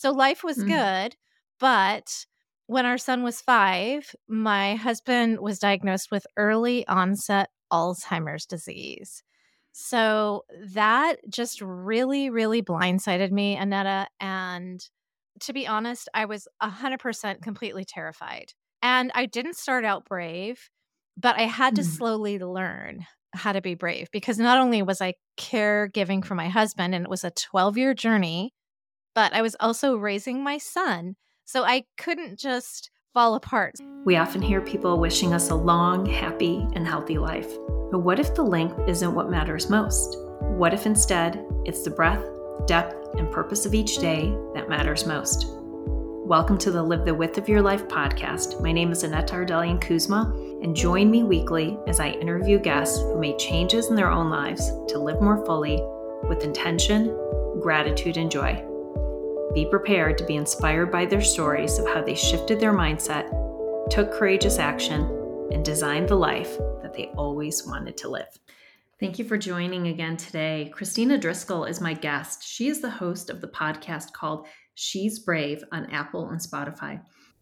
So life was mm. good. But when our son was five, my husband was diagnosed with early onset Alzheimer's disease. So that just really, really blindsided me, Annetta. And to be honest, I was 100% completely terrified. And I didn't start out brave, but I had to mm. slowly learn how to be brave because not only was I caregiving for my husband and it was a 12 year journey, but I was also raising my son. So I couldn't just fall apart. We often hear people wishing us a long, happy, and healthy life. But what if the length isn't what matters most? What if instead it's the breadth, depth, and purpose of each day that matters most? Welcome to the Live the Width of Your Life podcast. My name is Annette Ardelian Kuzma, and join me weekly as I interview guests who made changes in their own lives to live more fully with intention, gratitude, and joy. Be prepared to be inspired by their stories of how they shifted their mindset, took courageous action, and designed the life that they always wanted to live. Thank you for joining again today. Kristina Driscoll is my guest. She is the host of the podcast called She's Brave on Apple and Spotify.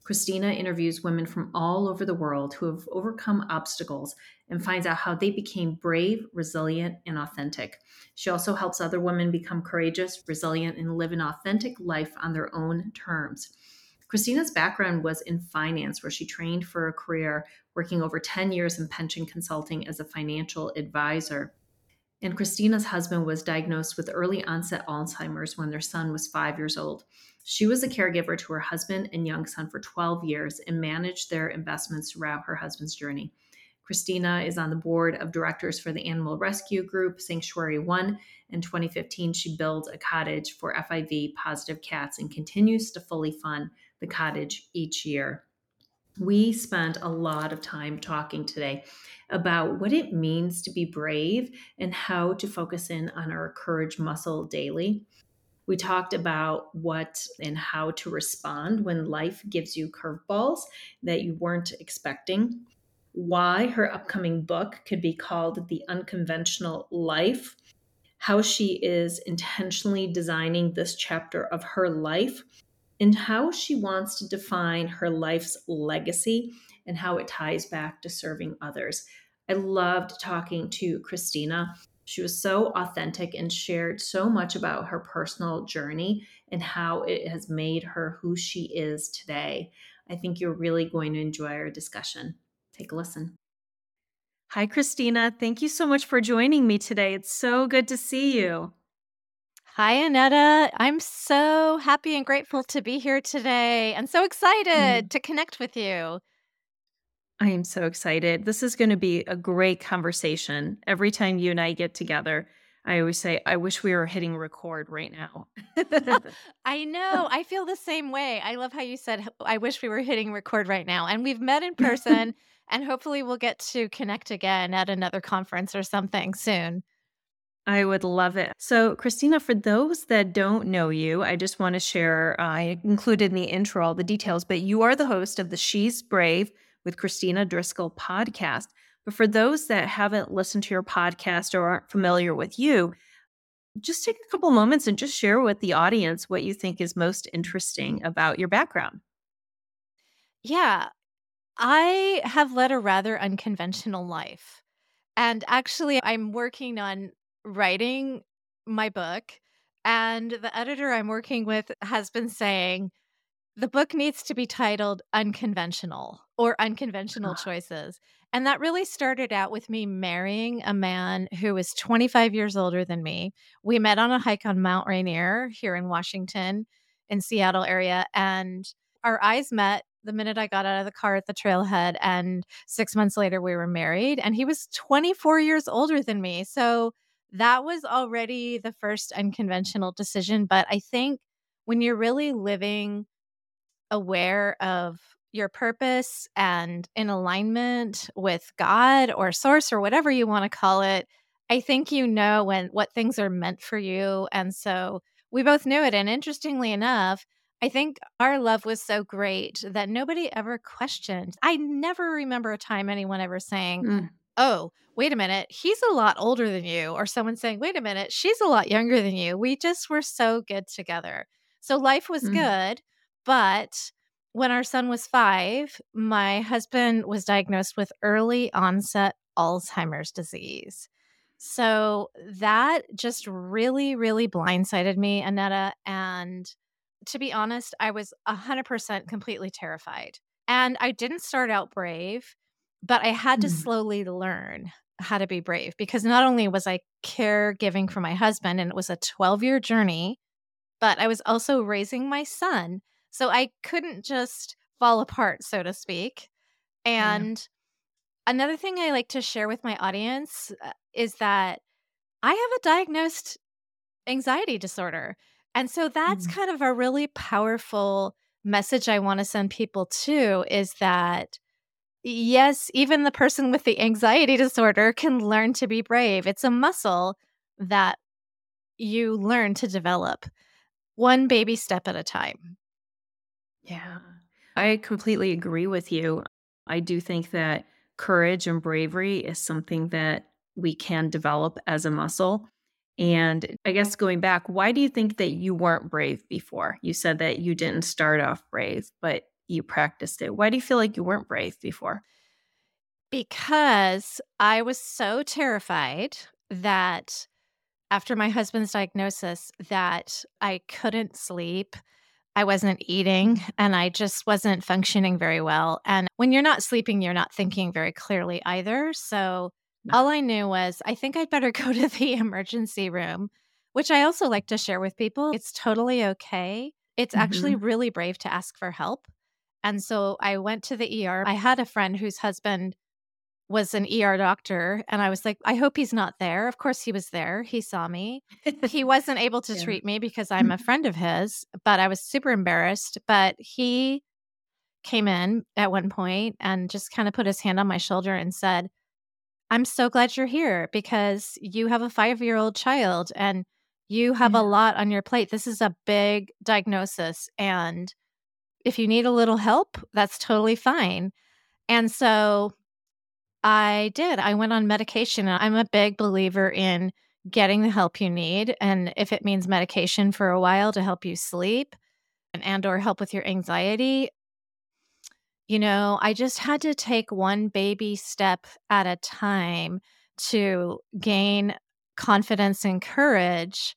Kristina interviews women from all over the world who have overcome obstacles and finds out how they became brave, resilient, and authentic. She also helps other women become courageous, resilient, and live an authentic life on their own terms. Kristina's background was in finance, where she trained for a career working over 10 years in pension consulting as a financial advisor. And Kristina's husband was diagnosed with early onset Alzheimer's when their son was five years old. She was a caregiver to her husband and young son for 12 years and managed their investments throughout her husband's journey. Kristina is on the board of directors for the animal rescue group Sanctuary One. In 2015, she built a cottage for FIV positive cats and continues to fully fund the cottage each year. We spent a lot of time talking today about what it means to be brave and how to focus in on our courage muscle daily. We talked about what and how to respond when life gives you curveballs that you weren't expecting. Why her upcoming book could be called The Unconventional Life. How she is intentionally designing this chapter of her life and how she wants to define her life's legacy and how it ties back to serving others. I loved talking to Kristina. She was so authentic and shared so much about her personal journey and how it has made her who she is today. I think you're really going to enjoy our discussion. Take a listen. Hi, Kristina. Thank you so much for joining me today. It's so good to see you. Hi, Annetta. I'm so happy and grateful to be here today and so excited mm. to connect with you. I am so excited. This is going to be a great conversation. Every time you and I get together, I always say, I wish we were hitting record right now. I know. I feel the same way. I love how you said, I wish we were hitting record right now. And we've met in person, and hopefully we'll get to connect again at another conference or something soon. I would love it. So, Kristina, for those that don't know you, I just want to share, uh, I included in the intro all the details, but you are the host of the She's Brave with Kristina Driscoll podcast. But for those that haven't listened to your podcast or aren't familiar with you, just take a couple moments and just share with the audience what you think is most interesting about your background. Yeah, I have led a rather unconventional life. And actually, I'm working on writing my book, and the editor I'm working with has been saying the book needs to be titled Unconventional or Unconventional ah. Choices. And that really started out with me marrying a man who was 25 years older than me. We met on a hike on Mount Rainier here in Washington, in Seattle area, and our eyes met the minute I got out of the car at the trailhead. And six months later, we were married, and he was 24 years older than me. So that was already the first unconventional decision. But I think when you're really living aware of your purpose and in alignment with God or source or whatever you want to call it, I think you know when what things are meant for you. And so we both knew it. And interestingly enough, I think our love was so great that nobody ever questioned. I never remember a time anyone ever saying, mm oh, wait a minute, he's a lot older than you, or someone saying, wait a minute, she's a lot younger than you. We just were so good together. So life was Mm. good, but when our son was 5, my husband was diagnosed with early onset Alzheimer's disease. So that just really, really blindsided me, Annetta. And to be honest, I was 100% completely terrified. And I didn't start out brave, but I had to Mm. slowly learn how to be brave because not only was I caregiving for my husband and it was a 12 year journey, but I was also raising my son. So I couldn't just fall apart, so to speak. Yeah. And another thing I like to share with my audience uh, is that I have a diagnosed anxiety disorder. And so that's Mm. kind of a really powerful message I want to send people to is that yes, even the person with the anxiety disorder can learn to be brave. It's a muscle that you learn to develop one baby step at a time. Yeah. Uh, I completely agree with you. I do think that courage and bravery is something that we can develop as a muscle. And I guess going back, why do you think that you weren't brave before? You said that you didn't start off brave, but you practiced it. Why do you feel like you weren't brave before? Because I was so terrified that after my husband's diagnosis that I couldn't sleep. I wasn't eating and I just wasn't functioning very well. And when you're not sleeping, you're not thinking very clearly either. So all I knew was I think I'd better go to the emergency room, which I also like to share with people. It's totally okay. It's actually really brave to ask for help. And so I went to the ER. I had a friend whose husband was an ER doctor, and I was like, I hope he's not there. Of course, he was there. He saw me. He wasn't able to Yeah. treat me because I'm a friend of his, but I was super embarrassed. But he came in at one point and just kind of put his hand on my shoulder and said, I'm so glad you're here because you have a five year old child and you have Yeah. a lot on your plate. This is a big diagnosis. And if you need a little help, that's totally fine. And so I did. I went on medication. I'm a big believer in getting the help you need. And if it means medication for a while to help you sleep and, and or help with your anxiety, you know, I just had to take one baby step at a time to gain confidence and courage.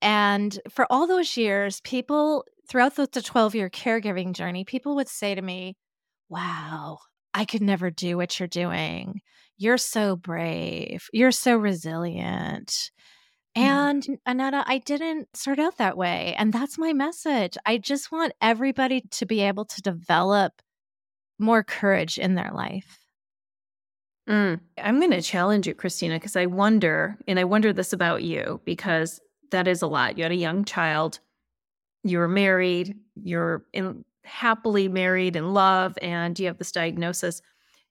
And for all those years, people throughout the 12 year caregiving journey, people would say to me, Wow, I could never do what you're doing. You're so brave. You're so resilient. Mhm. And Anetta, I didn't start out that way. And that's my message. I just want everybody to be able to develop more courage in their life. Mm. I'm going to challenge you, Kristina, because I wonder, and I wonder this about you, because that is a lot. You had a young child, you were married, you're in, happily married in love, and you have this diagnosis.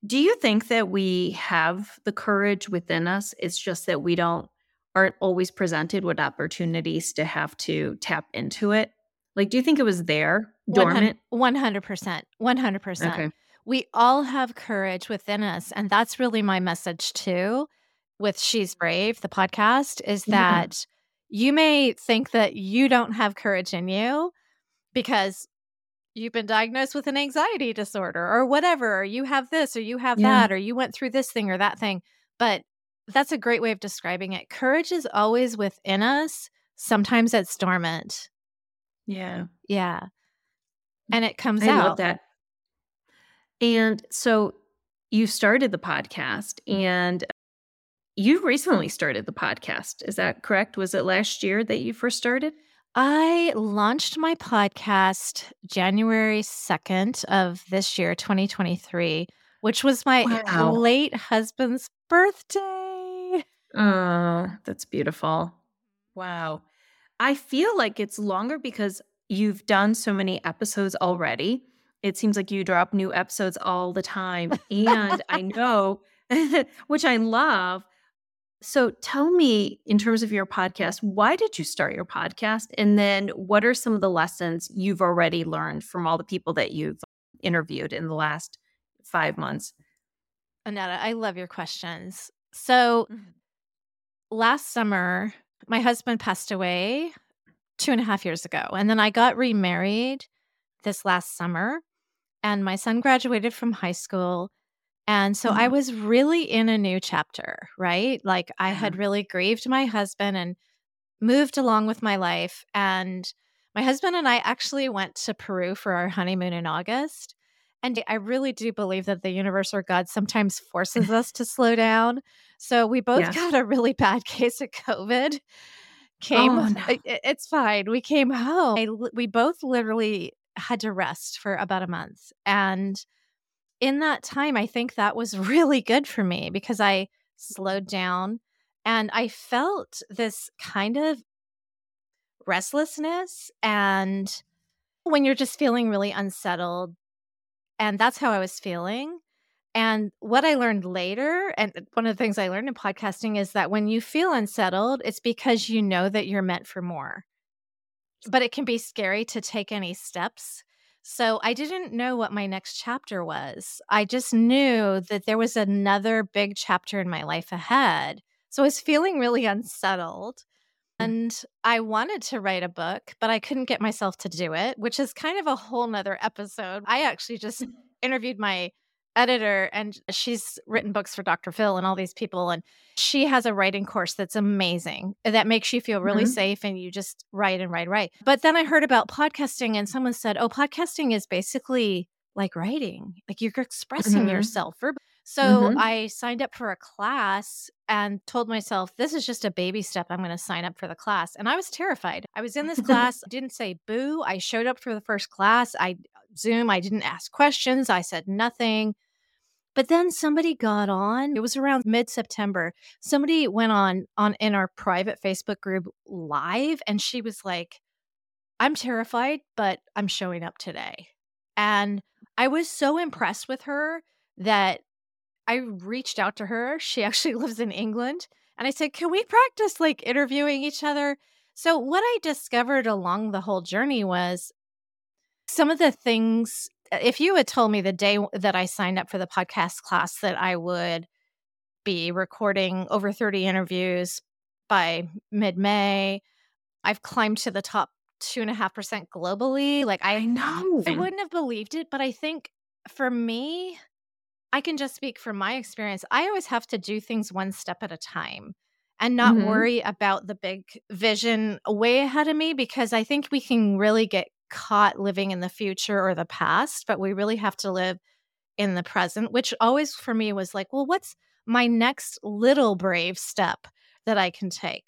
Do you think that we have the courage within us? It's just that we don't aren't always presented with opportunities to have to tap into it. Like, do you think it was there, dormant? 100%. 100%. Okay. We all have courage within us. And that's really my message too with She's Brave, the podcast, is Yeah. that you may think that you don't have courage in you because you've been diagnosed with an anxiety disorder or whatever, or you have this, or you have Yeah. that, or you went through this thing or that thing. But that's a great way of describing it. Courage is always within us. Sometimes it's dormant. Yeah. Yeah. And it comes I out. love that. And so you started the podcast and you recently started the podcast. Is that correct? Was it last year that you first started? I launched my podcast January 2nd of this year, 2023, which was my Wow. late husband's birthday. Oh, that's beautiful. Wow. I feel like it's longer because you've done so many episodes already. It seems like you drop new episodes all the time. And I know, which I love. So tell me, in terms of your podcast, why did you start your podcast? And then what are some of the lessons you've already learned from all the people that you've interviewed in the last five months? Annetta, I love your questions. So mm-hmm. last summer, my husband passed away two and a half years ago. And then I got remarried this last summer, and my son graduated from high school. And so I Mhm. was really in a new chapter, right? Like I had really grieved my husband and moved along with my life. And my husband and I actually went to Peru for our honeymoon in August. And I really do believe that the universe or God sometimes forces us to slow down. So we both Yes. got a really bad case of COVID. Came, Oh, no. it- it's fine. We came home. I we both literally had to rest for about a month. And in that time, I think that was really good for me because I slowed down and I felt this kind of restlessness. And when you're just feeling really unsettled, and that's how I was feeling. And what I learned later, and one of the things I learned in podcasting is that when you feel unsettled, it's because you know that you're meant for more. But it can be scary to take any steps. So I didn't know what my next chapter was. I just knew that there was another big chapter in my life ahead. So I was feeling really unsettled. Mm-hmm. And I wanted to write a book, but I couldn't get myself to do it, which is kind of a whole nother episode. I actually just interviewed my editor and she's written books for Dr. Phil and all these people and she has a writing course that's amazing that makes you feel really Mhm. safe and you just write and write write. But then I heard about podcasting and someone said, "Oh, podcasting is basically like writing. Like you're expressing Mhm. yourself." So Mhm. I signed up for a class and told myself, this is just a baby step. I'm going to sign up for the class. And I was terrified. I was in this class, didn't say boo. I showed up for the first class. I Zoom, I didn't ask questions. I said nothing. But then somebody got on. It was around mid-September. Somebody went on on in our private Facebook group live and she was like, "I'm terrified, but I'm showing up today." And I was so impressed with her that I reached out to her. She actually lives in England. And I said, Can we practice like interviewing each other? So, what I discovered along the whole journey was some of the things. uh, If you had told me the day that I signed up for the podcast class that I would be recording over 30 interviews by mid May, I've climbed to the top 2.5% globally. Like, I, I know. I wouldn't have believed it. But I think for me, I can just speak from my experience. I always have to do things one step at a time and not Mhm. worry about the big vision way ahead of me because I think we can really get caught living in the future or the past, but we really have to live in the present, which always for me was like, well, what's my next little brave step that I can take?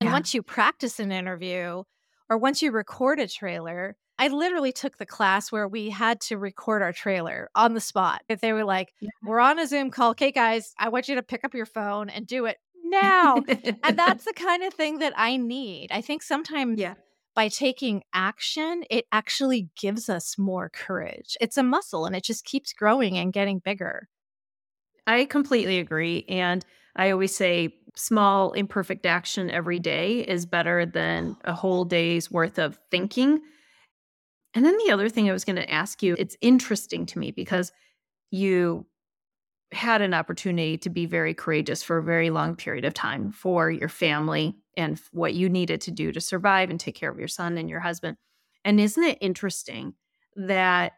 And Yeah. once you practice an interview or once you record a trailer, I literally took the class where we had to record our trailer on the spot. If they were like, Yeah. we're on a Zoom call. Okay, guys, I want you to pick up your phone and do it now. and that's the kind of thing that I need. I think sometimes yeah. by taking action, it actually gives us more courage. It's a muscle and it just keeps growing and getting bigger. I completely agree. And I always say small, imperfect action every day is better than oh. a whole day's worth of thinking. And then the other thing I was going to ask you, it's interesting to me because you had an opportunity to be very courageous for a very long period of time for your family and what you needed to do to survive and take care of your son and your husband. And isn't it interesting that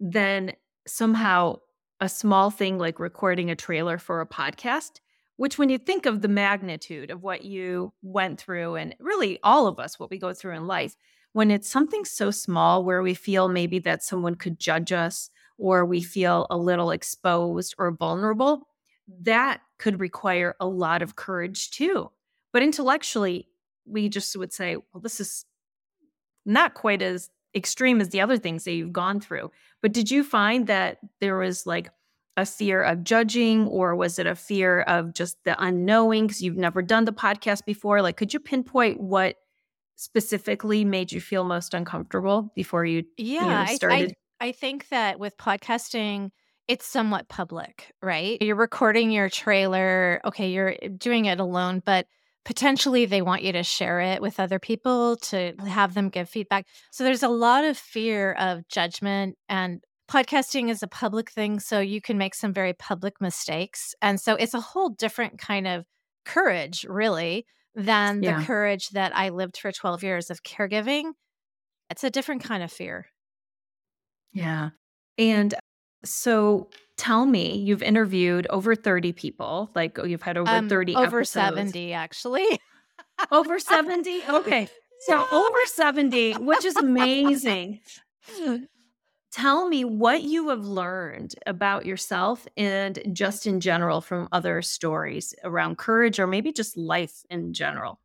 then somehow a small thing like recording a trailer for a podcast, which when you think of the magnitude of what you went through and really all of us, what we go through in life, when it's something so small where we feel maybe that someone could judge us or we feel a little exposed or vulnerable, that could require a lot of courage too. But intellectually, we just would say, well, this is not quite as extreme as the other things that you've gone through. But did you find that there was like a fear of judging, or was it a fear of just the unknowing because you've never done the podcast before? Like, could you pinpoint what specifically made you feel most uncomfortable before you, you know, Yeah, I, I? I think that with podcasting, it's somewhat public, right? You're recording your trailer. Okay, you're eh, doing it alone, but potentially they want you to share it with other people to have them give feedback. So there's a lot of fear of judgment and podcasting is a public thing so you can make some very public mistakes. And so it's a whole different kind of courage, really. Than yeah. the courage that I lived for 12 years of caregiving. It's a different kind of fear. Yeah. And so tell me, you've interviewed over 30 people, like oh, you've had over um, 30 over episodes. 70 actually. over 70? Okay. So over 70, which is amazing. Tell me what you have learned about yourself and just in general from other stories around courage or maybe just life in general.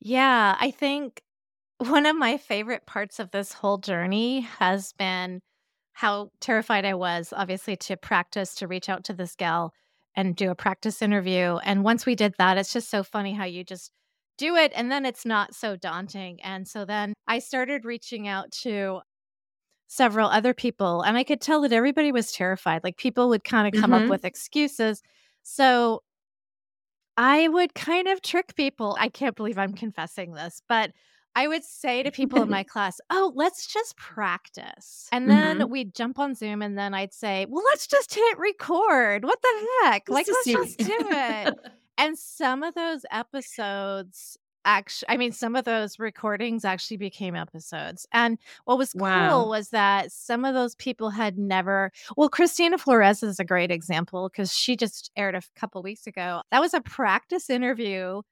Yeah, I think one of my favorite parts of this whole journey has been how terrified I was, obviously, to practice to reach out to this gal and do a practice interview. And once we did that, it's just so funny how you just do it and then it's not so daunting. And so then I started reaching out to several other people and I could tell that everybody was terrified. Like people would kind of come mm-hmm. up with excuses. So I would kind of trick people. I can't believe I'm confessing this, but I would say to people in my class, "Oh, let's just practice." And then mm-hmm. we'd jump on Zoom and then I'd say, "Well, let's just hit record. What the heck? Like let's just do it." and some of those episodes actually i mean some of those recordings actually became episodes and what was wow. cool was that some of those people had never well christina flores is a great example because she just aired a couple weeks ago that was a practice interview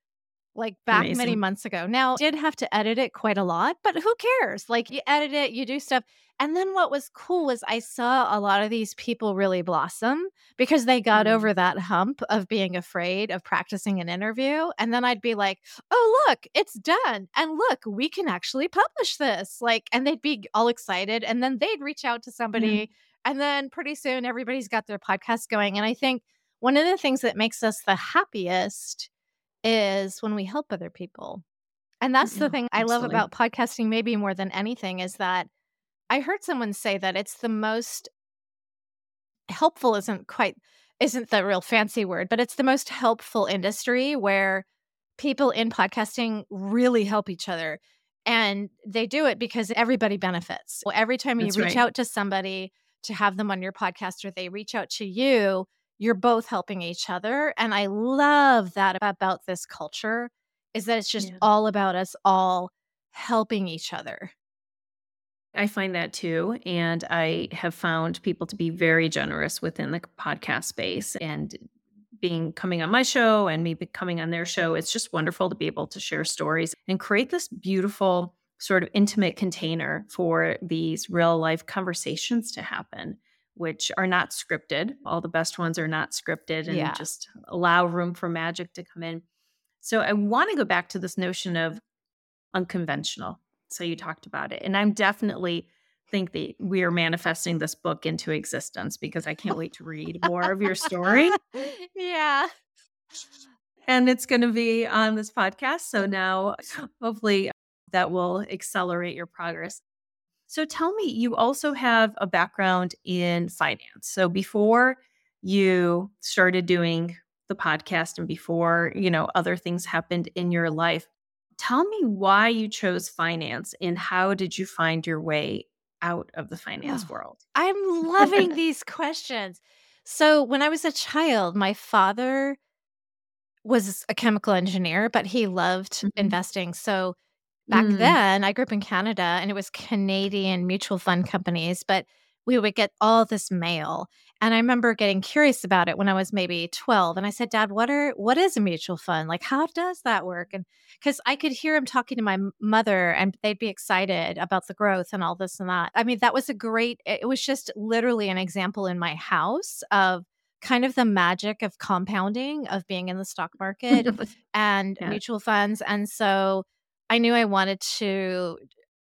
like back Amazing. many months ago. Now, did have to edit it quite a lot, but who cares? Like you edit it, you do stuff. And then what was cool was I saw a lot of these people really blossom because they got mm. over that hump of being afraid of practicing an interview. And then I'd be like, oh, look, it's done. And look, we can actually publish this. Like, and they'd be all excited. And then they'd reach out to somebody. Mm. And then pretty soon everybody's got their podcast going. And I think one of the things that makes us the happiest is when we help other people. And that's yeah, the thing I absolutely. love about podcasting, maybe more than anything, is that I heard someone say that it's the most helpful, isn't quite, isn't the real fancy word, but it's the most helpful industry where people in podcasting really help each other. And they do it because everybody benefits. Every time you that's reach right. out to somebody to have them on your podcast or they reach out to you, you're both helping each other and i love that about this culture is that it's just yeah. all about us all helping each other I find that too. And I have found people to be very generous within the podcast space and being coming on my show and me coming on their show. It's just wonderful to be able to share stories and create this beautiful sort of intimate container for these real life conversations to happen which are not scripted. All the best ones are not scripted and yeah. just allow room for magic to come in. So I want to go back to this notion of unconventional. So you talked about it. And I'm definitely think that we are manifesting this book into existence because I can't wait to read more of your story. Yeah. And it's going to be on this podcast. So now hopefully that will accelerate your progress. So tell me, you also have a background in finance. So before you started doing the podcast and before, you know, other things happened in your life, tell me why you chose finance and how did you find your way out of the finance oh, world? I'm loving these questions. So when I was a child, my father was a chemical engineer, but he loved mm-hmm. investing. So Back mm. then, I grew up in Canada and it was Canadian mutual fund companies, but we would get all this mail. And I remember getting curious about it when I was maybe 12 and I said, "Dad, what are what is a mutual fund? Like how does that work?" And cuz I could hear him talking to my mother and they'd be excited about the growth and all this and that. I mean, that was a great it was just literally an example in my house of kind of the magic of compounding of being in the stock market and yeah. mutual funds. And so I knew I wanted to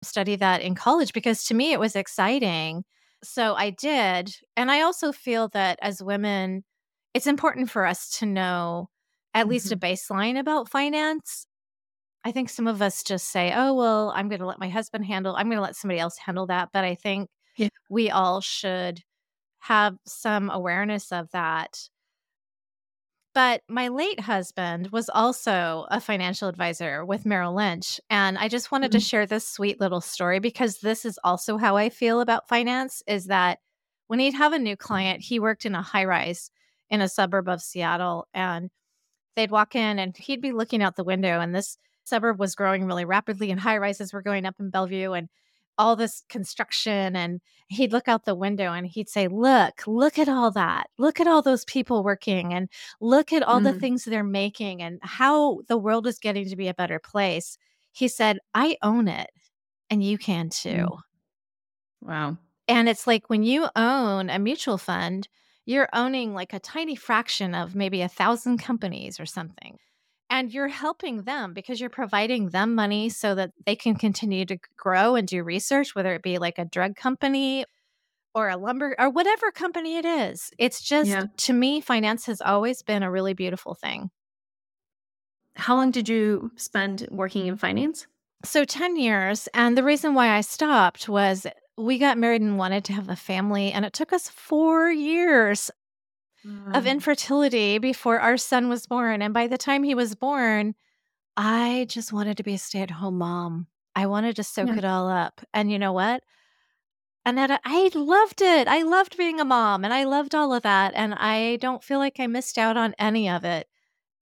study that in college because to me it was exciting. So I did. And I also feel that as women, it's important for us to know at mm-hmm. least a mm-hmm. baseline about finance. I think some of us just say, oh, well, I'm going to let my husband handle, I'm going to let somebody else handle that. But I think yeah. we all should have some awareness of that but my late husband was also a financial advisor with Merrill Lynch. And I just wanted mm-hmm. to share this sweet little story because this is also how I feel about finance is that when he'd have a new client, he worked in a high rise in a suburb of Seattle. And they'd walk in and he'd be looking out the window and this suburb was growing really rapidly and high rises were going up in Bellevue and all this construction and he'd look out the window and he'd say look look at all that. Look at all those people working and look at all mm. the things they're making and how the world is getting to be a better place. He said i own it and you can too. Mm. wow. And it's like when you own a mutual fund you're owning like a tiny fraction of maybe a thousand companies or something and you're helping them because you're providing them money so that they can continue to grow and do research whether it be like a drug company or a lumber or whatever company it is. It's just yeah. to me finance has always been a really beautiful thing. How long did you spend working in finance? So 10 years and the reason why i stopped was we got married and wanted to have a family and it took us 4 years mm. of infertility before our son was born. And by the time he was born, I just wanted to be a stay at home mom. I wanted to soak yeah. it all up. And you know what? Annetta, I loved it. I loved being a mom and I loved all of that. And I don't feel like I missed out on any of it.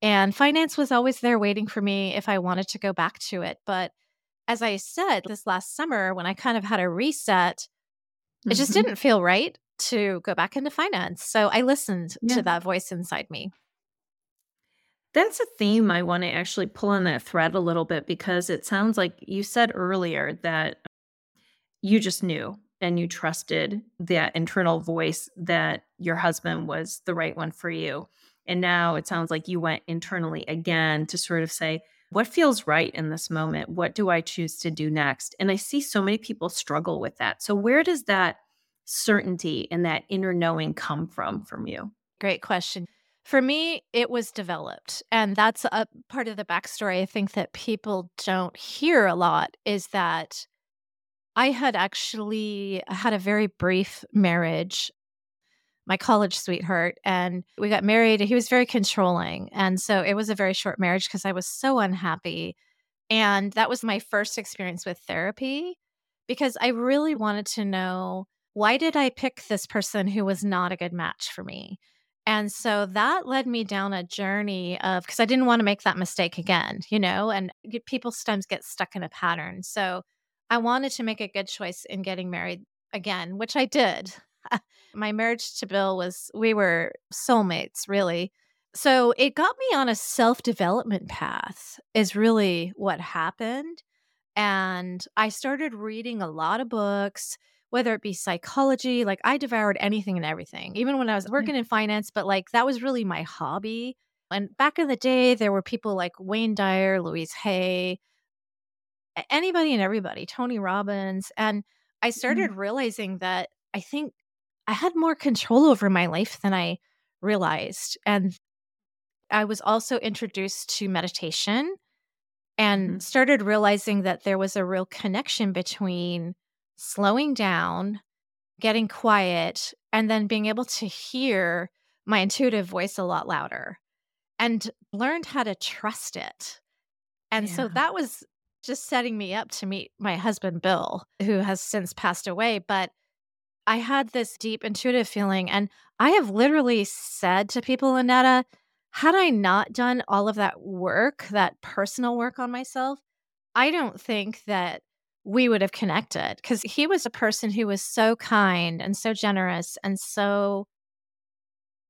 And finance was always there waiting for me if I wanted to go back to it. But as I said this last summer, when I kind of had a reset, it just mm-hmm. didn't feel right to go back into finance. So I listened yeah. to that voice inside me. That's a theme I want to actually pull on that thread a little bit because it sounds like you said earlier that you just knew and you trusted that internal voice that your husband was the right one for you. And now it sounds like you went internally again to sort of say, what feels right in this moment? What do I choose to do next? And I see so many people struggle with that. So, where does that certainty and that inner knowing come from from you? Great question. For me, it was developed. And that's a part of the backstory I think that people don't hear a lot is that I had actually had a very brief marriage, my college sweetheart, and we got married. He was very controlling. And so it was a very short marriage because I was so unhappy. And that was my first experience with therapy because I really wanted to know why did I pick this person who was not a good match for me? And so that led me down a journey of because I didn't want to make that mistake again, you know, and people sometimes get stuck in a pattern. So I wanted to make a good choice in getting married again, which I did. My marriage to Bill was, we were soulmates, really. So it got me on a self development path, is really what happened. And I started reading a lot of books whether it be psychology, like I devoured anything and everything, even when I was working in finance, but like that was really my hobby. And back in the day, there were people like Wayne Dyer, Louise Hay, anybody and everybody, Tony Robbins. And I started mm-hmm. realizing that I think I had more control over my life than I realized. And I was also introduced to meditation and mm-hmm. started realizing that there was a real connection between slowing down, getting quiet, and then being able to hear my intuitive voice a lot louder and learned how to trust it. And yeah. so that was just setting me up to meet my husband, Bill, who has since passed away. But I had this deep intuitive feeling. And I have literally said to people, Annetta, had I not done all of that work, that personal work on myself, I don't think that we would have connected because he was a person who was so kind and so generous and so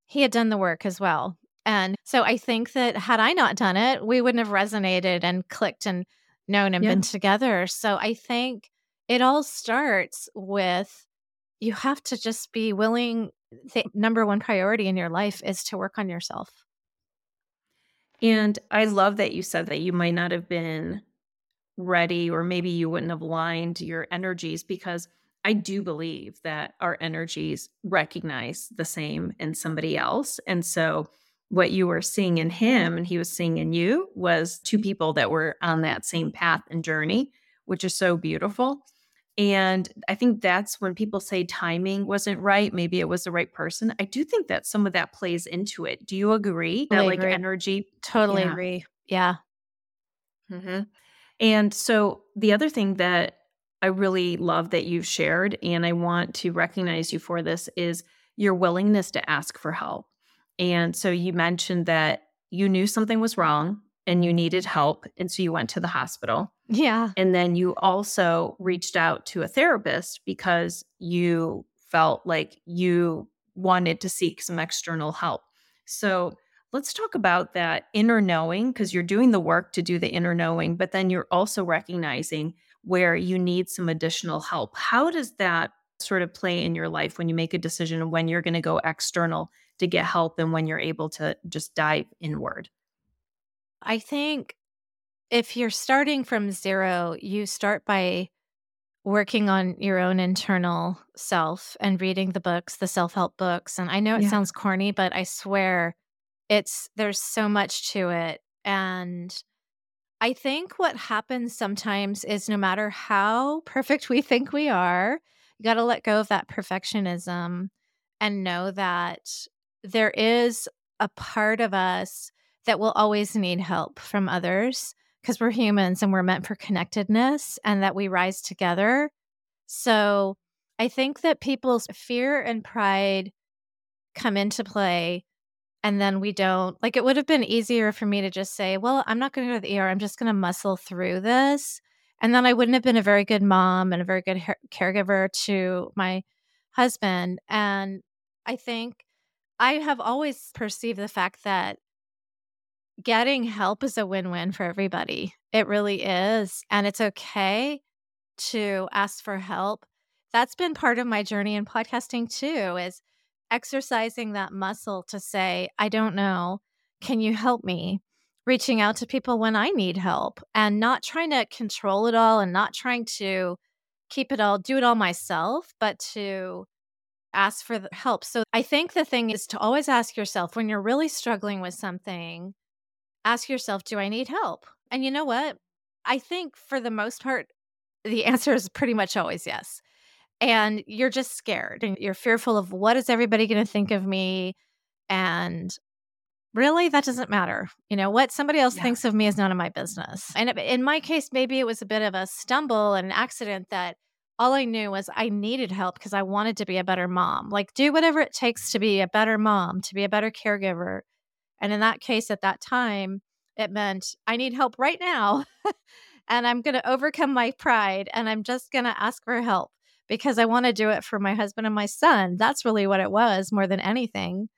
he had done the work as well. And so I think that had I not done it, we wouldn't have resonated and clicked and known and yeah. been together. So I think it all starts with you have to just be willing. The number one priority in your life is to work on yourself. And I love that you said that you might not have been ready or maybe you wouldn't have lined your energies because I do believe that our energies recognize the same in somebody else. And so what you were seeing in him and he was seeing in you was two people that were on that same path and journey, which is so beautiful. And I think that's when people say timing wasn't right, maybe it was the right person. I do think that some of that plays into it. Do you agree? Totally that like agree. energy totally yeah. agree. Yeah. Mm-hmm. And so the other thing that I really love that you've shared, and I want to recognize you for this, is your willingness to ask for help. And so you mentioned that you knew something was wrong and you needed help. And so you went to the hospital. Yeah. And then you also reached out to a therapist because you felt like you wanted to seek some external help. So let's talk about that inner knowing because you're doing the work to do the inner knowing, but then you're also recognizing where you need some additional help. How does that sort of play in your life when you make a decision when you're going to go external to get help and when you're able to just dive inward? I think if you're starting from zero, you start by working on your own internal self and reading the books, the self-help books. And I know it Yeah. sounds corny, but I swear it's there's so much to it. And I think what happens sometimes is no matter how perfect we think we are, you got to let go of that perfectionism and know that there is a part of us that will always need help from others because we're humans and we're meant for connectedness and that we rise together. So I think that people's fear and pride come into play and then we don't like it would have been easier for me to just say, well, I'm not going to go to the ER. I'm just going to muscle through this. And then I wouldn't have been a very good mom and a very good her- caregiver to my husband. And I think I have always perceived the fact that getting help is a win-win for everybody. It really is. And it's okay to ask for help. That's been part of my journey in podcasting too is exercising that muscle to say, I don't know, can you help me? Reaching out to people when I need help and not trying to control it all and not trying to keep it all, do it all myself, but to ask for help. So I think the thing is to always ask yourself when you're really struggling with something, ask yourself, do I need help? And you know what? I think for the most part, the answer is pretty much always yes. And you're just scared and you're fearful of what is everybody going to think of me? And really, that doesn't matter. You know, what somebody else Yeah. thinks of me is none of my business. And in my case, maybe it was a bit of a stumble and an accident that all I knew was I needed help because I wanted to be a better mom. Like, do whatever it takes to be a better mom, to be a better caregiver. And in that case, at that time, it meant I need help right now. and I'm going to overcome my pride and I'm just going to ask for help because I want to do it for my husband and my son. That's really what it was more than anything.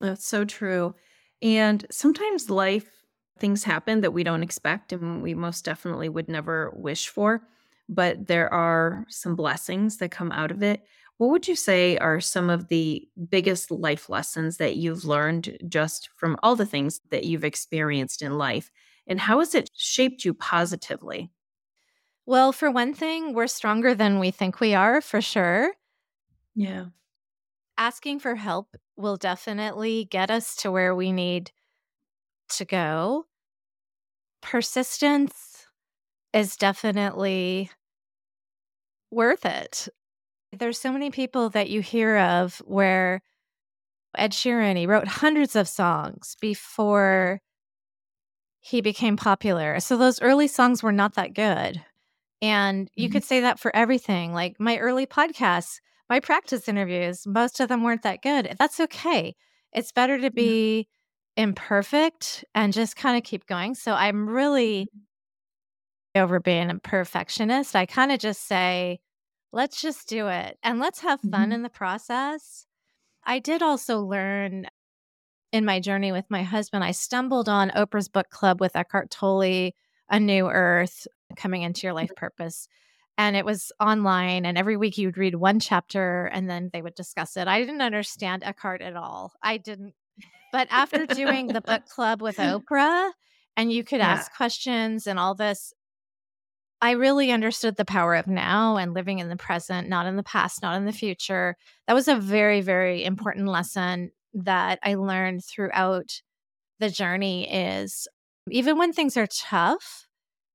That's so true. And sometimes life things happen that we don't expect and we most definitely would never wish for, but there are some blessings that come out of it. What would you say are some of the biggest life lessons that you've learned just from all the things that you've experienced in life? And how has it shaped you positively? Well, for one thing, we're stronger than we think we are, for sure. Yeah. Asking for help will definitely get us to where we need to go. Persistence is definitely worth it. There's so many people that you hear of where Ed Sheeran, he wrote hundreds of songs before he became popular. So those early songs were not that good. And you Mhm. could say that for everything. Like my early podcasts, my practice interviews, most of them weren't that good. That's okay. It's better to Yeah. be imperfect and just kind of keep going. So I'm really over being a perfectionist. I kind of just say, let's just do it and let's have fun Mhm. in the process. I did also learn in my journey with my husband, I stumbled on Oprah's book club with Eckhart Tolle, A New Earth, Coming into Your Life mm-hmm. Purpose. And it was online, and every week you would read one chapter and then they would discuss it. I didn't understand Eckhart at all. I didn't. But after doing the book club with Oprah, and you could Yeah. ask questions and all this, I really understood the power of now and living in the present, not in the past, not in the future. That was a very, very important lesson that I learned throughout the journey is even when things are tough,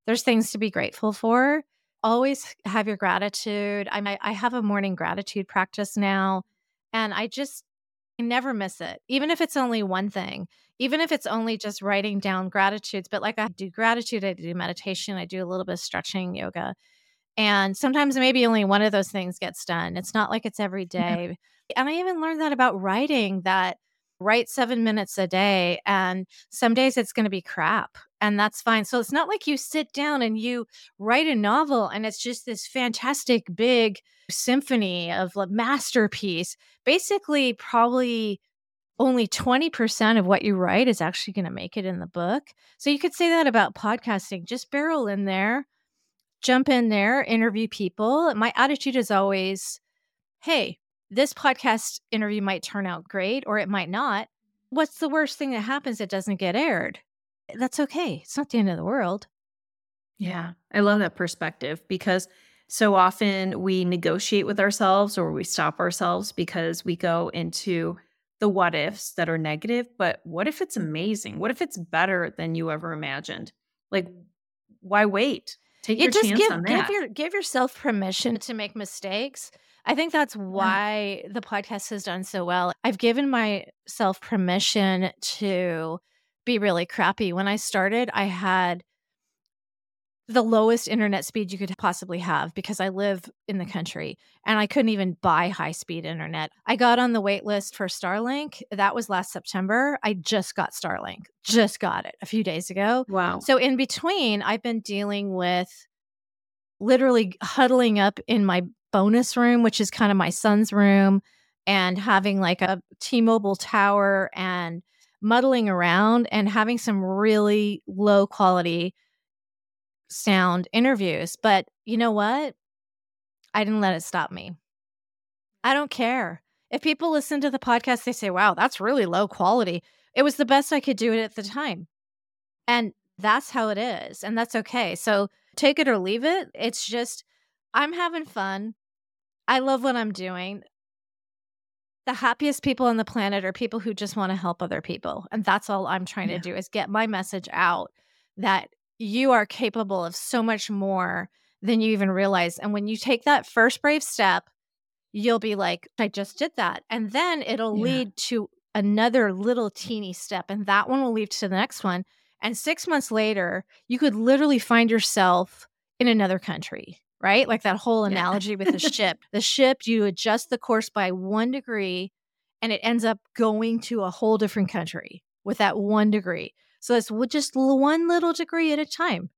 there's things to be grateful for. Always have your gratitude. I I have a morning gratitude practice now, and I just I never miss it. Even if it's only one thing, even if it's only just writing down gratitudes, but like I do gratitude, I do meditation, I do a little bit of stretching, yoga. And sometimes maybe only one of those things gets done. It's not like it's every day. Yeah. And I even learned that about writing that write seven minutes a day. And some days it's going to be crap, and that's fine. So it's not like you sit down and you write a novel and it's just this fantastic big symphony of a masterpiece. Basically, probably only 20% of what you write is actually going to make it in the book. So you could say that about podcasting. Just barrel in there, jump in there, interview people. My attitude is always, hey, this podcast interview might turn out great or it might not. What's the worst thing that happens? It doesn't get aired. That's okay. It's not the end of the world. Yeah, I love that perspective because so often we negotiate with ourselves or we stop ourselves because we go into the what ifs that are negative. But what if it's amazing? What if it's better than you ever imagined? Like, why wait? Take you your just chance give, on that. Give, your, give yourself permission to make mistakes I think that's why the podcast has done so well. I've given myself permission to be really crappy. When I started, I had the lowest internet speed you could possibly have because I live in the mm-hmm. country and I couldn't even buy high speed internet. I got on the wait list for Starlink. That was last September. I just got Starlink, just got it a few days ago. Wow. So in between, I've been dealing with literally huddling up in my bonus room, which is kind of my son's room, and having like a T Mobile tower and muddling around and having some really low quality sound interviews. But you know what? I didn't let it stop me. I don't care. If people listen to the podcast, they say, wow, that's really low quality. It was the best I could do it at the time. And that's how it is. And that's okay. So take it or leave it. It's just, I'm having fun. I love what I'm doing. The happiest people on the planet are people who just want to help other people. And that's all I'm trying yeah. to do is get my message out that you are capable of so much more than you even realize. And when you take that first brave step, you'll be like, I just did that. And then it'll yeah. lead to another little teeny step. And that one will lead to the next one. And six months later, you could literally find yourself in another country right? Like that whole analogy yeah. with the ship. The ship, you adjust the course by one degree and it ends up going to a whole different country with that one degree. So it's just one little degree at a time.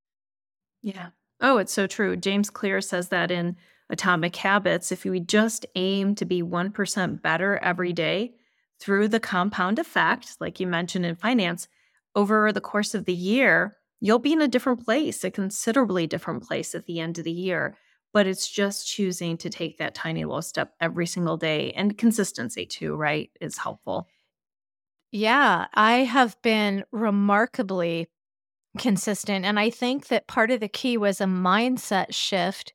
Yeah. Oh, it's so true. James Clear says that in Atomic Habits if we just aim to be 1% better every day through the compound effect, like you mentioned in finance, over the course of the year, you'll be in a different place, a considerably different place at the end of the year. But it's just choosing to take that tiny little step every single day and consistency too, right? Is helpful. Yeah, I have been remarkably consistent. And I think that part of the key was a mindset shift.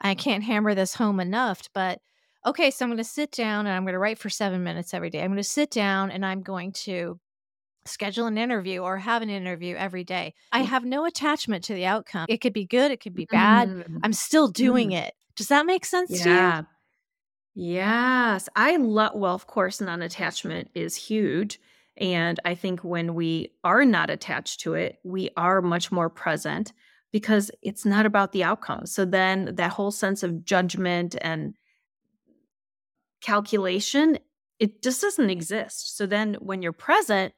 I can't hammer this home enough, but okay, so I'm going to sit down and I'm going to write for seven minutes every day. I'm going to sit down and I'm going to schedule an interview or have an interview every day. I have no attachment to the outcome. It could be good, it could be bad. Mm. I'm still doing mm. it. Does that make sense yeah. to you? Yes. I love, well, of course, non attachment is huge. And I think when we are not attached to it, we are much more present because it's not about the outcome. So then that whole sense of judgment and calculation, it just doesn't exist. So then when you're present,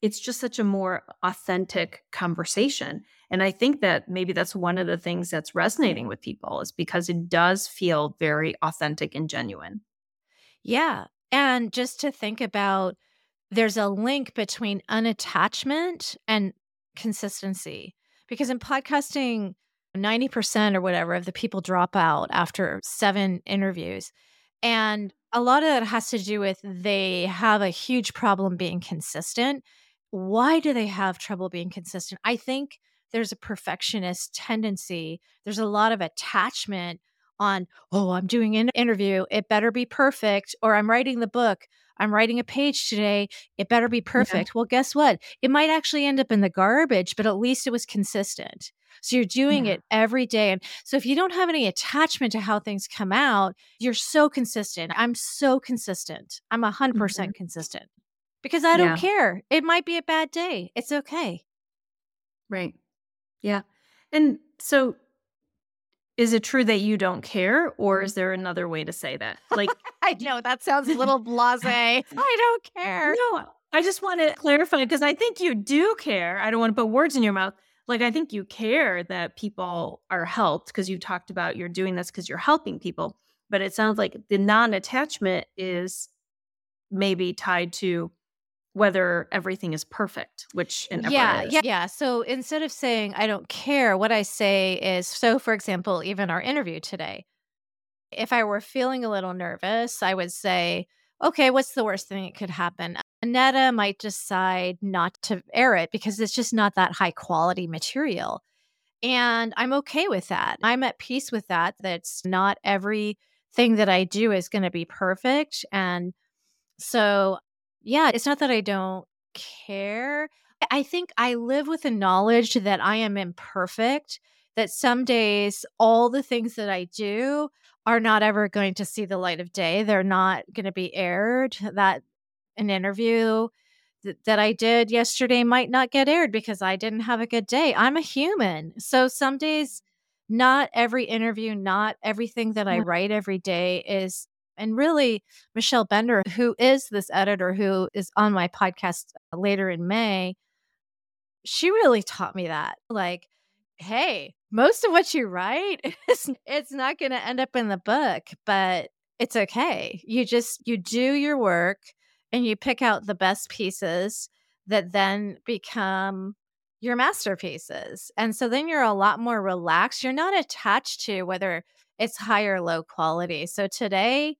it's just such a more authentic conversation. And I think that maybe that's one of the things that's resonating with people is because it does feel very authentic and genuine. Yeah. And just to think about there's a link between unattachment and consistency. Because in podcasting, 90% or whatever of the people drop out after seven interviews. And a lot of that has to do with they have a huge problem being consistent why do they have trouble being consistent? I think there's a perfectionist tendency. There's a lot of attachment on, oh, I'm doing an interview. It better be perfect. Or I'm writing the book. I'm writing a page today. It better be perfect. Yeah. Well, guess what? It might actually end up in the garbage, but at least it was consistent. So you're doing yeah. it every day. And so if you don't have any attachment to how things come out, you're so consistent. I'm so consistent. I'm 100% mm hmm consistent because I don't yeah. care. It might be a bad day. It's okay. Right. Yeah. And so is it true that you don't care or is there another way to say that? Like I know that sounds a little blasé. I don't care. No, I just want to clarify because I think you do care. I don't want to put words in your mouth. Like I think you care that people are helped because you talked about you're doing this because you're helping people. But it sounds like the non-attachment is maybe tied to whether everything is perfect, which yeah, is. yeah, yeah. So instead of saying I don't care, what I say is so. For example, even our interview today, if I were feeling a little nervous, I would say, okay, what's the worst thing that could happen? Anetta might decide not to air it because it's just not that high quality material. And I'm okay with that. I'm at peace with that. That's not everything that I do is going to be perfect. And so yeah, it's not that I don't care. I think I live with the knowledge that I am imperfect, that some days all the things that I do are not ever going to see the light of day. They're not going to be aired. That an interview th- that I did yesterday might not get aired because I didn't have a good day. I'm a human. So some days, not every interview, not everything that I write every day is and really, Michelle Bender, who is this editor who is on my podcast uh, later in May, she really taught me that. Like, hey, most of what you write is it's not going to end up in the book, but it's okay. You just you do your work and you pick out the best pieces that then become your masterpieces. And so then you're a lot more relaxed. You're not attached to whether it's high or low quality. So today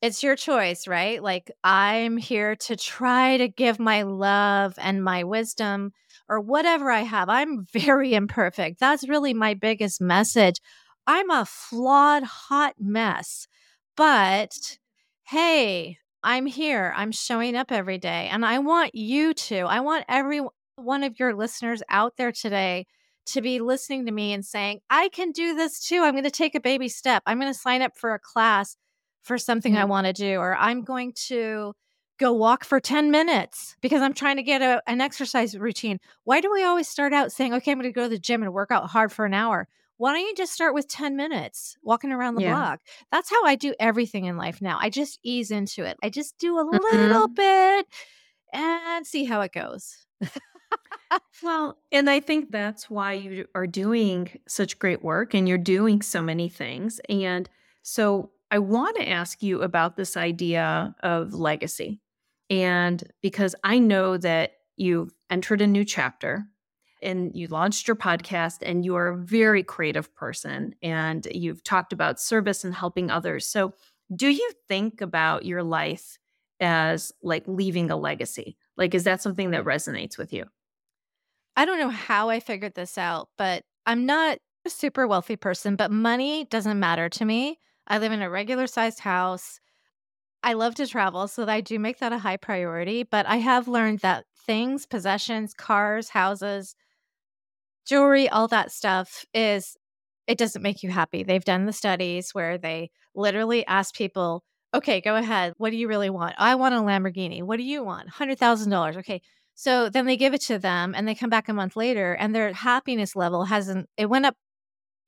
it's your choice, right? Like, I'm here to try to give my love and my wisdom or whatever I have. I'm very imperfect. That's really my biggest message. I'm a flawed, hot mess. But hey, I'm here. I'm showing up every day. And I want you to, I want every one of your listeners out there today to be listening to me and saying, I can do this too. I'm going to take a baby step. I'm going to sign up for a class for something I want to do, or I'm going to go walk for 10 minutes because I'm trying to get a, an exercise routine. Why do we always start out saying, okay, I'm going to go to the gym and work out hard for an hour? Why don't you just start with 10 minutes walking around the yeah. block? That's how I do everything in life now. I just ease into it. I just do a mm-hmm. little bit and see how it goes. well, and I think that's why you are doing such great work and you're doing so many things. And so I want to ask you about this idea of legacy. And because I know that you've entered a new chapter and you launched your podcast and you are a very creative person and you've talked about service and helping others. So, do you think about your life as like leaving a legacy? Like, is that something that resonates with you? I don't know how I figured this out, but I'm not a super wealthy person, but money doesn't matter to me. I live in a regular sized house. I love to travel, so I do make that a high priority. But I have learned that things, possessions, cars, houses, jewelry, all that stuff is, it doesn't make you happy. They've done the studies where they literally ask people, okay, go ahead. What do you really want? I want a Lamborghini. What do you want? $100,000. Okay. So then they give it to them and they come back a month later and their happiness level hasn't, it went up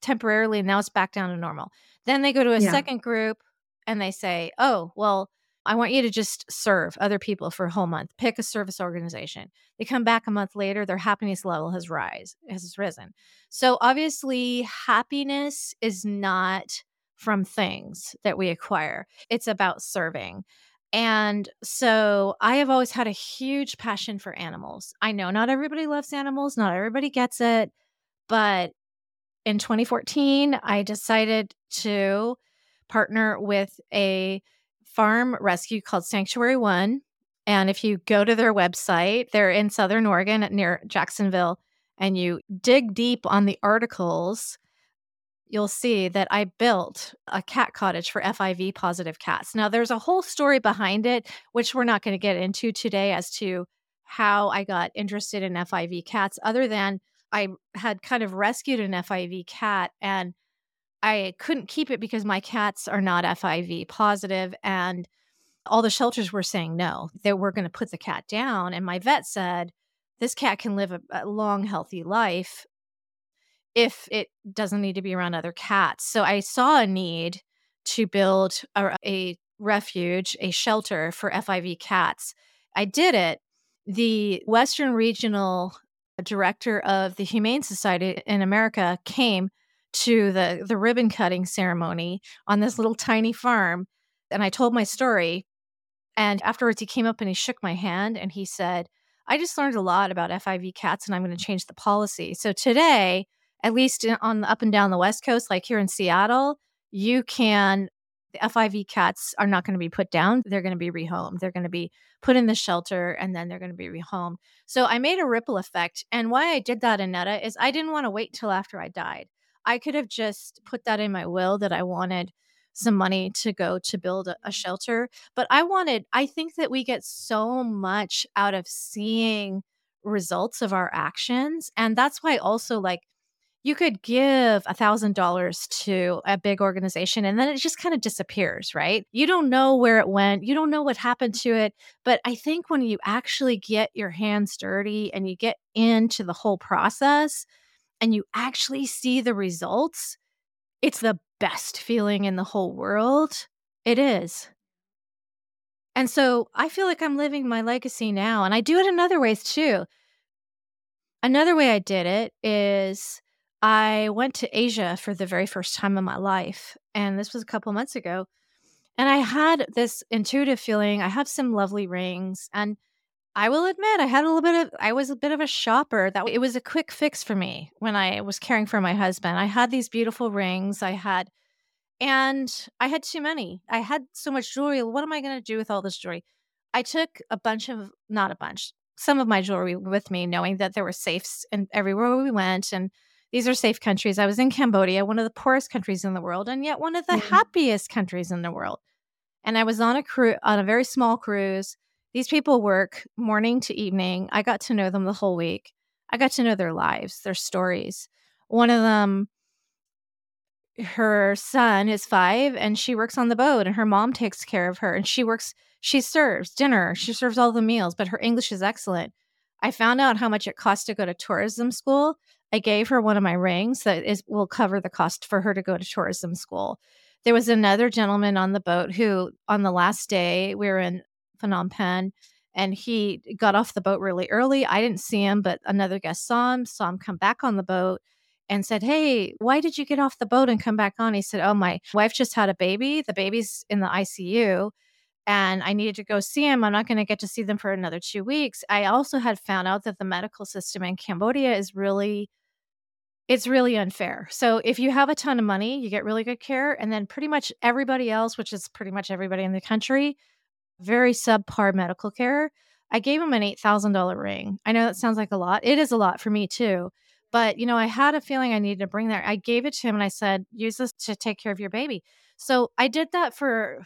temporarily and now it's back down to normal. Then they go to a yeah. second group and they say, oh, well, I want you to just serve other people for a whole month. Pick a service organization. They come back a month later, their happiness level has rise has risen. So obviously, happiness is not from things that we acquire. It's about serving. And so I have always had a huge passion for animals. I know not everybody loves animals, not everybody gets it, but in 2014, I decided to partner with a farm rescue called Sanctuary One. And if you go to their website, they're in Southern Oregon near Jacksonville, and you dig deep on the articles, you'll see that I built a cat cottage for FIV positive cats. Now, there's a whole story behind it, which we're not going to get into today as to how I got interested in FIV cats, other than I had kind of rescued an FIV cat and I couldn't keep it because my cats are not FIV positive and all the shelters were saying no, they were going to put the cat down. And my vet said, this cat can live a, a long, healthy life if it doesn't need to be around other cats. So I saw a need to build a, a refuge, a shelter for FIV cats. I did it. The Western Regional A director of the Humane Society in America came to the, the ribbon cutting ceremony on this little tiny farm. And I told my story. And afterwards, he came up and he shook my hand and he said, I just learned a lot about FIV cats and I'm going to change the policy. So today, at least uh, on the up and down the West Coast, like here in Seattle, you can the FIV cats are not going to be put down. They're going to be rehomed. They're going to be put in the shelter and then they're going to be rehomed. So I made a ripple effect. And why I did that, Annetta, is I didn't want to wait till after I died. I could have just put that in my will that I wanted some money to go to build a, a shelter. But I wanted, I think that we get so much out of seeing results of our actions. And that's why also like you could give a thousand dollars to a big organization and then it just kind of disappears, right? You don't know where it went, you don't know what happened to it. But I think when you actually get your hands dirty and you get into the whole process and you actually see the results, it's the best feeling in the whole world. It is. And so I feel like I'm living my legacy now. And I do it in other ways too. Another way I did it is I went to Asia for the very first time in my life. And this was a couple months ago. And I had this intuitive feeling. I have some lovely rings. And I will admit, I had a little bit of, I was a bit of a shopper. That it was a quick fix for me when I was caring for my husband. I had these beautiful rings. I had, and I had too many. I had so much jewelry. What am I going to do with all this jewelry? I took a bunch of, not a bunch, some of my jewelry with me, knowing that there were safes and everywhere we went. And these are safe countries. I was in Cambodia, one of the poorest countries in the world, and yet one of the mm-hmm. happiest countries in the world. And I was on a cruise, on a very small cruise. These people work morning to evening. I got to know them the whole week. I got to know their lives, their stories. One of them, her son is five and she works on the boat, and her mom takes care of her. And she works, she serves dinner, she serves all the meals, but her English is excellent. I found out how much it costs to go to tourism school. I gave her one of my rings that is will cover the cost for her to go to tourism school. There was another gentleman on the boat who, on the last day, we were in Phnom Penh, and he got off the boat really early. I didn't see him, but another guest saw him, saw him come back on the boat, and said, Hey, why did you get off the boat and come back on? He said, Oh, my wife just had a baby. The baby's in the ICU and I needed to go see him. I'm not going to get to see them for another two weeks. I also had found out that the medical system in Cambodia is really it's really unfair. So if you have a ton of money, you get really good care, and then pretty much everybody else, which is pretty much everybody in the country, very subpar medical care. I gave him an eight thousand dollar ring. I know that sounds like a lot. It is a lot for me too. But you know, I had a feeling I needed to bring that. I gave it to him and I said, use this to take care of your baby. So I did that for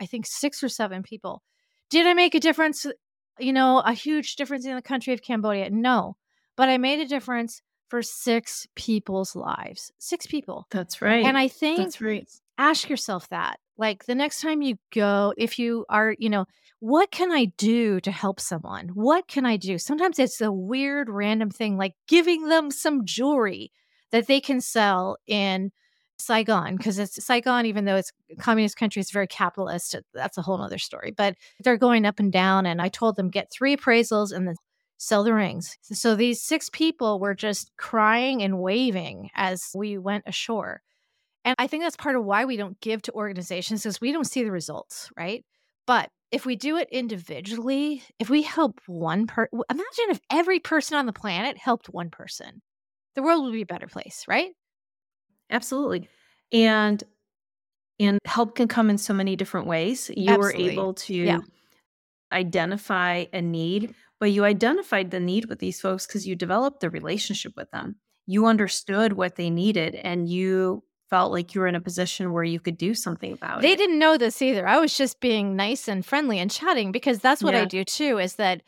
I think six or seven people. Did I make a difference? You know, a huge difference in the country of Cambodia? No. But I made a difference for six people's lives. Six people. That's right. And I think That's right. ask yourself that. Like the next time you go, if you are, you know, what can I do to help someone? What can I do? Sometimes it's a weird random thing like giving them some jewelry that they can sell in Saigon because it's Saigon, even though it's a communist country, it's very capitalist. That's a whole other story. But they're going up and down. And I told them get three appraisals and then sell the rings. So these six people were just crying and waving as we went ashore. And I think that's part of why we don't give to organizations because we don't see the results, right? But if we do it individually, if we help one person, imagine if every person on the planet helped one person, the world would be a better place, right? Absolutely. And and help can come in so many different ways. You Absolutely. were able to yeah. identify a need, but you identified the need with these folks because you developed the relationship with them. You understood what they needed and you felt like you were in a position where you could do something about they it. They didn't know this either. I was just being nice and friendly and chatting because that's what yeah. I do too is that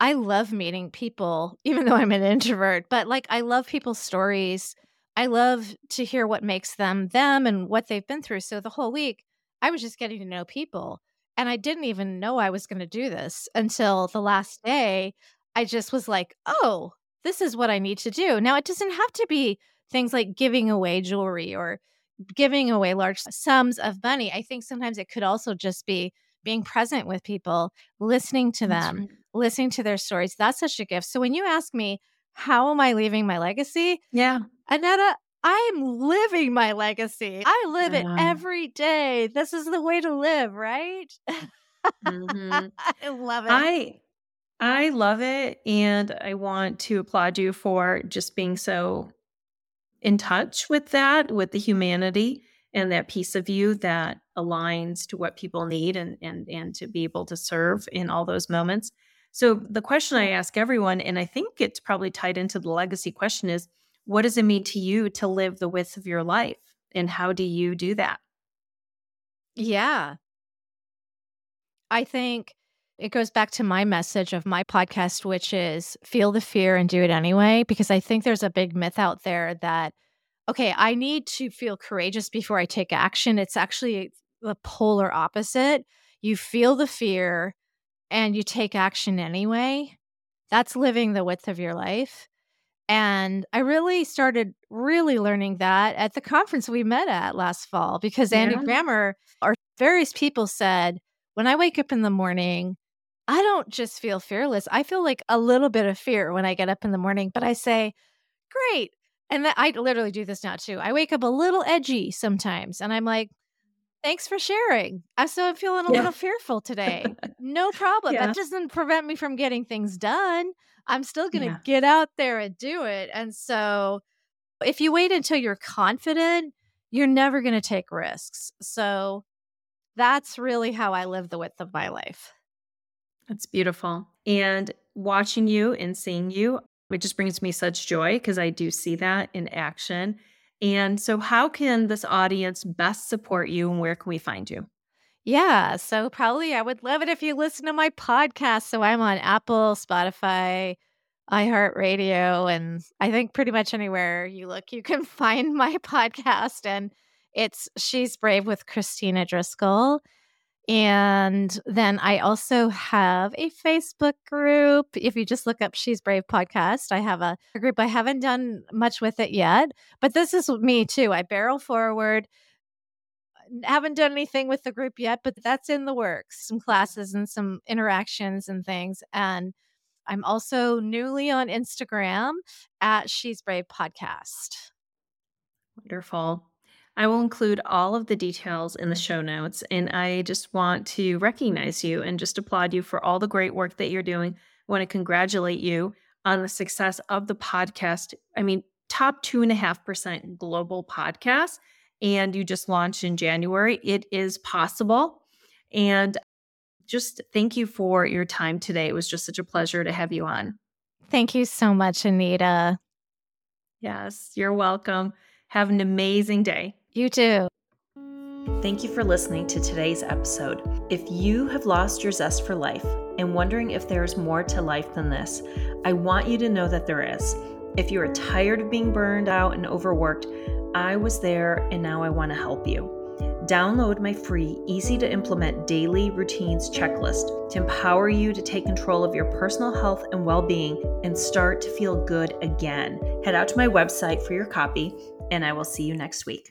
I love meeting people even though I'm an introvert, but like I love people's stories I love to hear what makes them them and what they've been through. So the whole week, I was just getting to know people. And I didn't even know I was going to do this until the last day. I just was like, oh, this is what I need to do. Now, it doesn't have to be things like giving away jewelry or giving away large sums of money. I think sometimes it could also just be being present with people, listening to them, right. listening to their stories. That's such a gift. So when you ask me, how am I leaving my legacy? Yeah. Annetta, I'm living my legacy. I live it every day. This is the way to live, right? Mm-hmm. I love it. I I love it and I want to applaud you for just being so in touch with that, with the humanity and that piece of you that aligns to what people need and and and to be able to serve in all those moments. So the question I ask everyone and I think it's probably tied into the legacy question is what does it mean to you to live the width of your life and how do you do that? Yeah. I think it goes back to my message of my podcast, which is feel the fear and do it anyway, because I think there's a big myth out there that, okay, I need to feel courageous before I take action. It's actually the polar opposite. You feel the fear and you take action anyway. That's living the width of your life. And I really started really learning that at the conference we met at last fall because Andy yeah. Grammer or various people said, when I wake up in the morning, I don't just feel fearless. I feel like a little bit of fear when I get up in the morning, but I say, great. And that, I literally do this now too. I wake up a little edgy sometimes and I'm like, thanks for sharing. I'm so I'm feeling a yeah. little fearful today. No problem. Yeah. That doesn't prevent me from getting things done. I'm still going to yeah. get out there and do it. And so if you wait until you're confident, you're never going to take risks. So that's really how I live the width of my life. That's beautiful. And watching you and seeing you, it just brings me such joy because I do see that in action. And so, how can this audience best support you and where can we find you? Yeah. So, probably I would love it if you listen to my podcast. So, I'm on Apple, Spotify, iHeartRadio, and I think pretty much anywhere you look, you can find my podcast. And it's She's Brave with Kristina Driscoll. And then I also have a Facebook group. If you just look up She's Brave podcast, I have a, a, group. I haven't done much with it yet, but this is me too. I barrel forward. Haven't done anything with the group yet, but that's in the works. Some classes and some interactions and things. And I'm also newly on Instagram at She's Brave Podcast. Wonderful. I will include all of the details in the show notes. And I just want to recognize you and just applaud you for all the great work that you're doing. I want to congratulate you on the success of the podcast. I mean, top two and a half percent global podcast. And you just launched in January. It is possible. And just thank you for your time today. It was just such a pleasure to have you on. Thank you so much, Anita. Yes, you're welcome. Have an amazing day. You too. Thank you for listening to today's episode. If you have lost your zest for life and wondering if there is more to life than this, I want you to know that there is. If you are tired of being burned out and overworked, I was there and now I want to help you. Download my free, easy to implement daily routines checklist to empower you to take control of your personal health and well being and start to feel good again. Head out to my website for your copy, and I will see you next week.